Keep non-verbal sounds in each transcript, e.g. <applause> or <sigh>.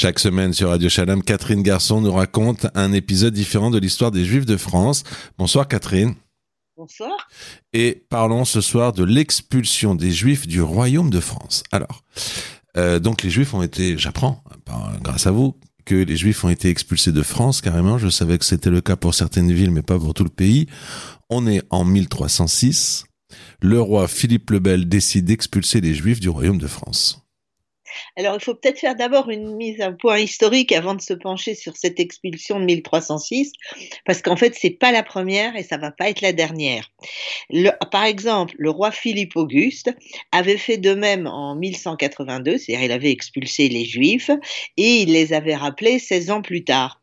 Chaque semaine sur Radio Shalom, Catherine Garçon nous raconte un épisode différent de l'histoire des Juifs de France. Bonsoir Catherine. Bonsoir. Et parlons ce soir de l'expulsion des Juifs du Royaume de France. Alors, euh, donc les Juifs ont été, j'apprends, grâce à vous, que les Juifs ont été expulsés de France carrément. Je savais que c'était le cas pour certaines villes, mais pas pour tout le pays. On est en 1306. Le roi Philippe le Bel décide d'expulser les Juifs du Royaume de France. Alors, il faut peut-être faire d'abord une mise à point historique avant de se pencher sur cette expulsion de 1306, parce qu'en fait, c'est pas la première et ça va pas être la dernière. par exemple, le roi Philippe Auguste avait fait de même en 1182, c'est-à-dire il avait expulsé les Juifs et il les avait rappelés 16 ans plus tard.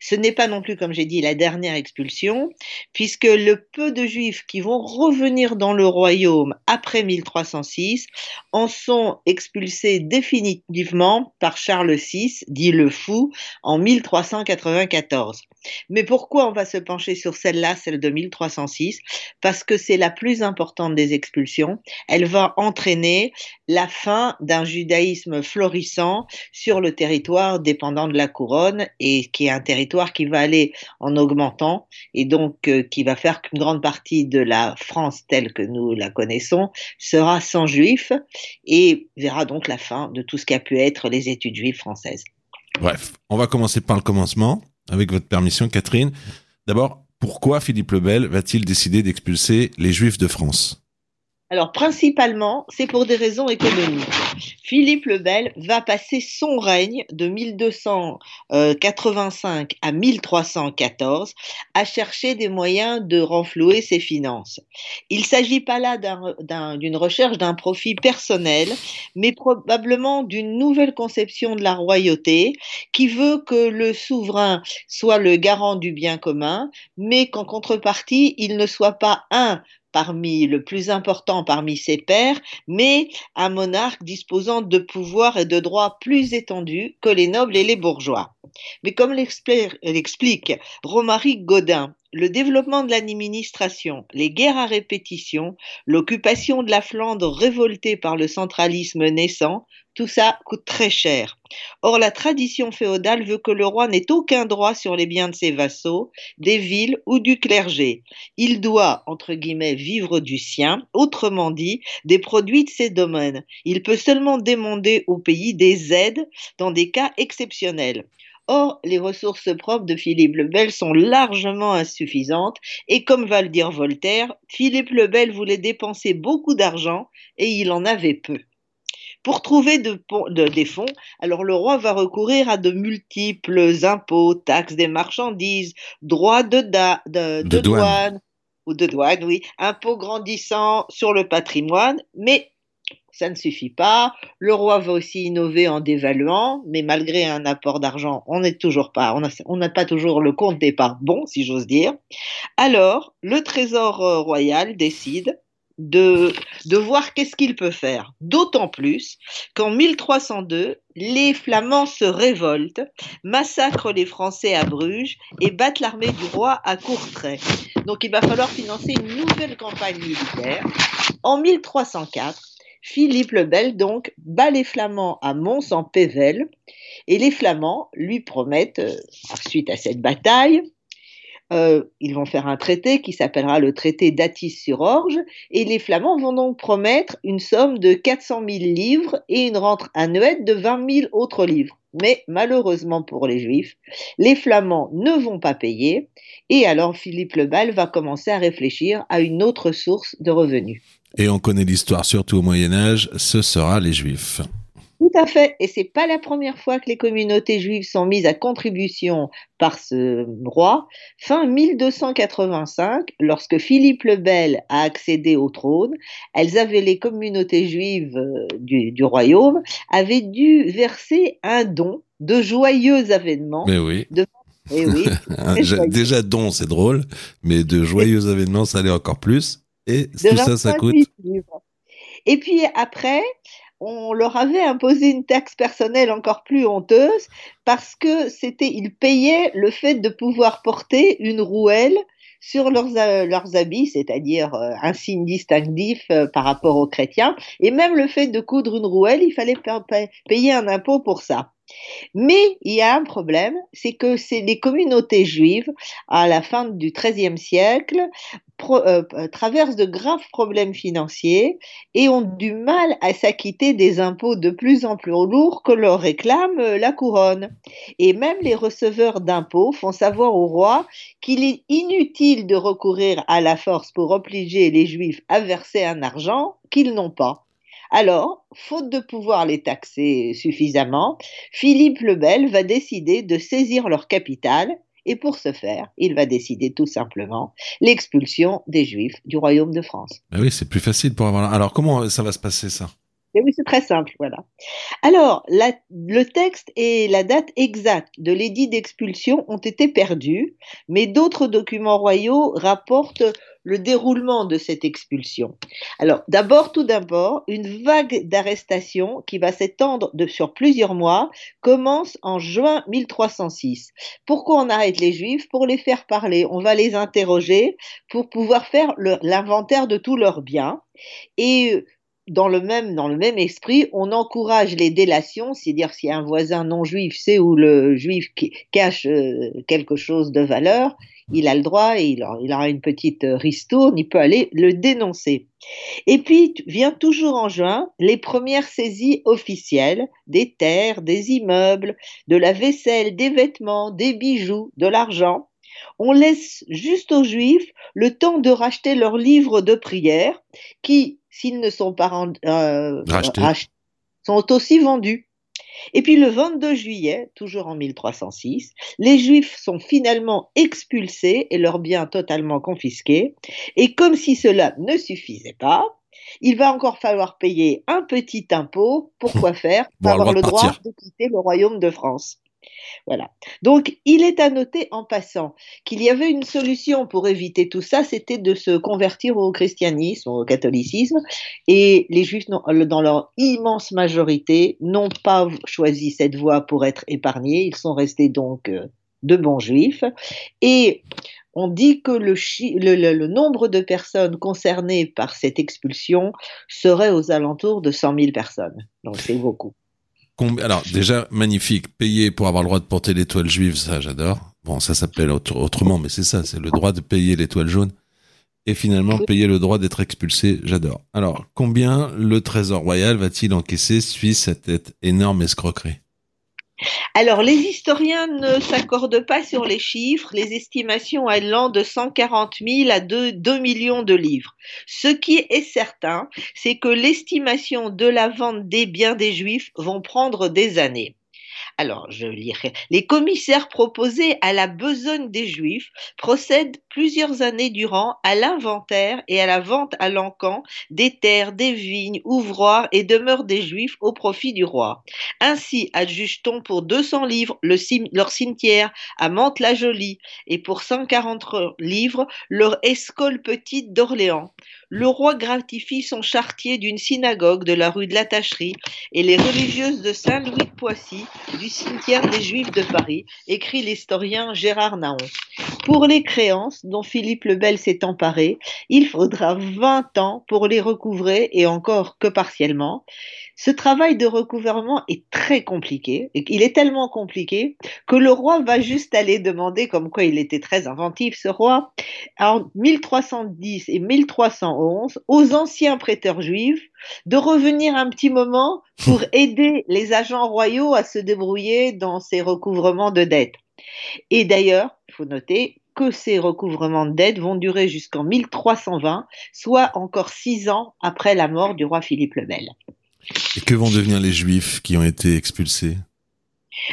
Ce n'est pas non plus, comme j'ai dit, la dernière expulsion, puisque le peu de juifs qui vont revenir dans le royaume après 1306 en sont expulsés définitivement par Charles VI, dit le fou, en 1394. Mais pourquoi on va se pencher sur celle-là, celle de 1306 Parce que c'est la plus importante des expulsions. Elle va entraîner la fin d'un judaïsme florissant sur le territoire dépendant de la couronne et qui est un territoire qui va aller en augmentant et donc euh, qui va faire qu'une grande partie de la France telle que nous la connaissons sera sans juifs et verra donc la fin de tout ce qui a pu être les études juives françaises. Bref, on va commencer par le commencement, avec votre permission, Catherine. D'abord, pourquoi Philippe le Bel va-t-il décider d'expulser les Juifs de France? Alors, principalement, c'est pour des raisons économiques. Philippe le Bel va passer son règne de 1285 à 1314 à chercher des moyens de renflouer ses finances. Il ne s'agit pas là d'une recherche d'un profit personnel, mais probablement d'une nouvelle conception de la royauté qui veut que le souverain soit le garant du bien commun, mais qu'en contrepartie, il ne soit pas un parmi le plus important parmi ses pairs, mais un monarque disposant de pouvoirs et de droits plus étendus que les nobles et les bourgeois. Mais comme l'explique Romaric Godin, le développement de l'administration, les guerres à répétition, l'occupation de la Flandre révoltée par le centralisme naissant, tout ça coûte très cher. Or, la tradition féodale veut que le roi n'ait aucun droit sur les biens de ses vassaux, des villes ou du clergé. Il doit, entre guillemets, vivre du sien, autrement dit, des produits de ses domaines. Il peut seulement demander au pays des aides dans des cas exceptionnels. Or, les ressources propres de Philippe le Bel sont largement insuffisantes et comme va le dire Voltaire, Philippe le Bel voulait dépenser beaucoup d'argent et il en avait peu. Pour trouver des fonds, alors le roi va recourir à de multiples impôts, taxes des marchandises, droits de, douane. douane ou de douane, oui, impôts grandissants sur le patrimoine, mais ça ne suffit pas. Le roi va aussi innover en dévaluant, mais malgré un apport d'argent, on n'est toujours pas, on n'a pas toujours le compte départ bon, si j'ose dire. Alors, le Trésor euh, royal décide de, de voir qu'est-ce qu'il peut faire. D'autant plus qu'en 1302, les Flamands se révoltent, massacrent les Français à Bruges et battent l'armée du roi à Courtrai. Donc il va falloir financer une nouvelle campagne militaire. En 1304, Philippe le Bel, donc, bat les Flamands à Mons en Pével, et les Flamands lui promettent, euh, suite à cette bataille, euh, ils vont faire un traité qui s'appellera le traité d'Atis-sur-Orge, et les Flamands vont donc promettre une somme de 400 000 livres et une rente annuelle de 20 000 autres livres. Mais malheureusement pour les Juifs, les Flamands ne vont pas payer, et alors Philippe le Bel va commencer à réfléchir à une autre source de revenus. Et on connaît l'histoire, surtout au Moyen Âge, ce sera les Juifs. Tout à fait. Et c'est pas la première fois que les communautés juives sont mises à contribution par ce roi. Fin 1285, lorsque Philippe le Bel a accédé au trône, elles avaient, les communautés juives euh, du, royaume, avaient dû verser un don de joyeux avènements. Mais oui. Eh oui. <laughs> Déjà don, c'est drôle, mais de joyeux avènements, ça allait encore plus. Et tout ça, ça coûte. Et puis après, on leur avait imposé une taxe personnelle encore plus honteuse parce que c'était, ils payaient le fait de pouvoir porter une rouelle sur leurs, euh, leurs habits, c'est-à-dire euh, un signe distinctif euh, par rapport aux chrétiens, et même le fait de coudre une rouelle, il fallait payer un impôt pour ça. Mais il y a un problème, c'est que c'est les communautés juives, à la fin du XIIIe siècle, euh, traversent de graves problèmes financiers et ont du mal à s'acquitter des impôts de plus en plus lourds que leur réclame euh, la couronne. Et même les receveurs d'impôts font savoir au roi qu'il est inutile de recourir à la force pour obliger les juifs à verser un argent qu'ils n'ont pas. Alors, faute de pouvoir les taxer suffisamment, Philippe le Bel va décider de saisir leur capital et pour ce faire, il va décider tout simplement l'expulsion des Juifs du royaume de France. Ben oui, c'est plus facile pour avoir. Alors, comment ça va se passer ça? Et oui, c'est très simple, voilà. Alors, le texte et la date exacte de l'édit d'expulsion ont été perdus, mais d'autres documents royaux rapportent le déroulement de cette expulsion. Alors, d'abord, tout d'abord, une vague d'arrestations qui va s'étendre sur plusieurs mois commence en juin 1306. Pourquoi on arrête les Juifs? Pour les faire parler. On va les interroger pour pouvoir faire l'inventaire de tous leurs biens. Et dans le même dans le même esprit, on encourage les délations, c'est-à-dire si un voisin non juif sait où le juif cache euh, quelque chose de valeur, il a le droit et il, aura une petite euh, ristourne, il peut aller le dénoncer. Et puis vient toujours en juin les premières saisies officielles des terres, des immeubles, de la vaisselle, des vêtements, des bijoux, de l'argent. On laisse juste aux Juifs le temps de racheter leurs livres de prière qui, s'ils ne sont pas euh, rachetés, sont aussi vendus. Et puis le 22 juillet, toujours en 1306, les Juifs sont finalement expulsés et leurs biens totalement confisqués. Et comme si cela ne suffisait pas, il va encore falloir payer un petit impôt. pour quoi <laughs> faire Pour avoir le droit de quitter le royaume de France. Voilà. Donc, il est à noter en passant qu'il y avait une solution pour éviter tout ça, c'était de se convertir au christianisme, au catholicisme, et les juifs, dans leur immense majorité, n'ont pas choisi cette voie pour être épargnés, ils sont restés donc euh, de bons juifs, et on dit que le, le, nombre de personnes concernées par cette expulsion serait aux alentours de 100 000 personnes. Donc c'est beaucoup. Alors déjà magnifique, payer pour avoir le droit de porter l'étoile juive, ça j'adore. Bon, ça s'appelle autrement, mais c'est ça, c'est le droit de payer l'étoile jaune. Et finalement, payer le droit d'être expulsé, j'adore. Alors, combien le Trésor royal va-t-il encaisser suite à cette énorme escroquerie? Alors, les historiens ne s'accordent pas sur les chiffres, les estimations allant de 140 000 à 2, 2 millions de livres. Ce qui est certain, c'est que l'estimation de la vente des biens des Juifs vont prendre des années. Alors, je lirai. Les commissaires proposés à la besogne des Juifs procèdent plusieurs années durant à l'inventaire et à la vente à l'encan des terres, des vignes, ouvroirs et demeures des Juifs au profit du roi. Ainsi adjuge-t-on pour 200 livres leur cimetière à Mantes-la-Jolie et pour 140 livres leur escole petite d'Orléans le roi gratifie son chartier d'une synagogue de la rue de la Tacherie et les religieuses de Saint-Louis de Poissy du cimetière des Juifs de Paris, écrit l'historien Gérard Naon. Pour les créances dont Philippe le Bel s'est emparé, il faudra 20 ans pour les recouvrer et encore que partiellement. Ce travail de recouvrement est très compliqué. Il est tellement compliqué que le roi va juste aller demander, comme quoi il était très inventif, ce roi, en 1310 et 1311, aux anciens prêteurs juifs de revenir un petit moment pour <laughs> aider les agents royaux à se débrouiller dans ces recouvrements de dettes. Et d'ailleurs, il faut noter que ces recouvrements de dettes vont durer jusqu'en 1320, soit encore six ans après la mort du roi Philippe le Bel. Et que vont devenir les Juifs qui ont été expulsés?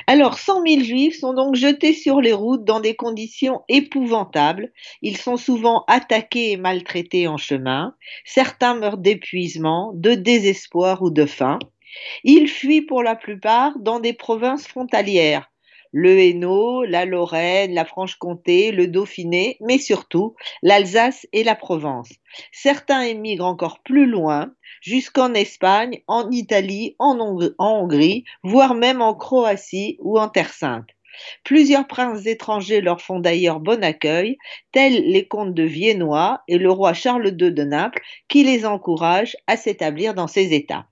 Alors, 100 000 Juifs sont donc jetés sur les routes dans des conditions épouvantables. Ils sont souvent attaqués et maltraités en chemin. Certains meurent d'épuisement, de désespoir ou de faim. Ils fuient pour la plupart dans des provinces frontalières, le Hainaut, la Lorraine, la Franche-Comté, le Dauphiné, mais surtout l'Alsace et la Provence. Certains émigrent encore plus loin, jusqu'en Espagne, en Italie, en, Hongrie, voire même en Croatie ou en Terre Sainte. Plusieurs princes étrangers leur font d'ailleurs bon accueil, tels les comtes de Viennois et le roi Charles II de Naples, qui les encouragent à s'établir dans ces États.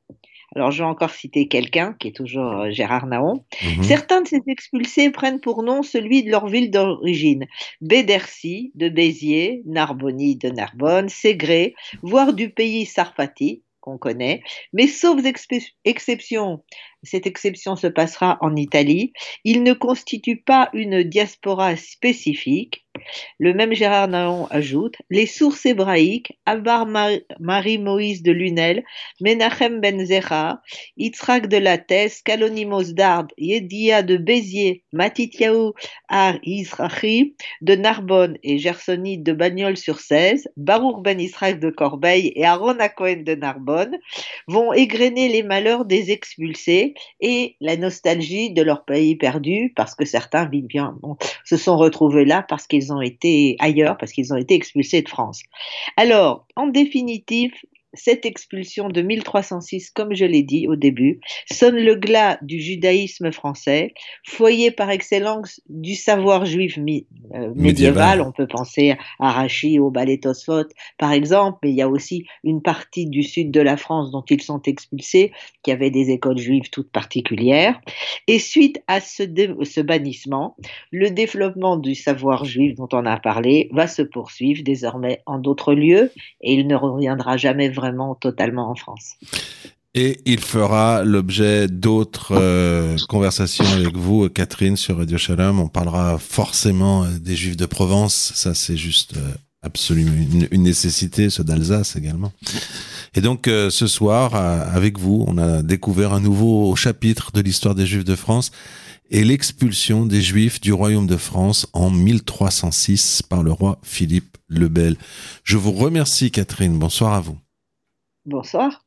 Alors je vais encore citer quelqu'un qui est toujours euh, Gérard Naon, mhm. certains de ces expulsés prennent pour nom celui de leur ville d'origine, Bédercy de Béziers, Narbonne de Narbonne, Ségré, voire du pays Sarfati, qu'on connaît, mais sauf exception, cette exception se passera en Italie, il ne constitue pas une diaspora spécifique, le même Gérard Naon ajoute Les sources hébraïques, Alvar Marie-Moïse de Lunel, Menachem Ben Zera, Yitzhak de Lattès, Kalonimos d'Ard, Yedia de Béziers, Matityahu Ar Israchi de Narbonne et Gersonide de Bagnols sur 16, Baruch Ben Israël de Corbeil et Aaron Cohen de Narbonne vont égrener les malheurs des expulsés et la nostalgie de leur pays perdu parce que certains bien, se sont retrouvés là parce qu'ils ont été ailleurs, parce qu'ils ont été expulsés de France. Alors, en définitive, cette expulsion de 1306, comme je l'ai dit au début, sonne le glas du judaïsme français, foyer par excellence du savoir juif euh, médiéval. On peut penser à Rachi, au ballet Tosfot, par exemple, mais il y a aussi une partie du sud de la France dont ils sont expulsés, qui avait des écoles juives toutes particulières. Et suite à ce, ce bannissement, le développement du savoir juif dont on a parlé va se poursuivre désormais en d'autres lieux et il ne reviendra jamais vraiment totalement en France. Et il fera l'objet d'autres euh, conversations avec vous, Catherine, sur Radio Shalom. On parlera forcément euh, des Juifs de Provence. Ça, c'est juste euh, absolument une, nécessité, ceux d'Alsace également. Et donc, ce soir, avec vous, on a découvert un nouveau chapitre de l'histoire des Juifs de France et l'expulsion des Juifs du royaume de France en 1306 par le roi Philippe le Bel. Je vous remercie, Catherine. Bonsoir à vous. Bonsoir.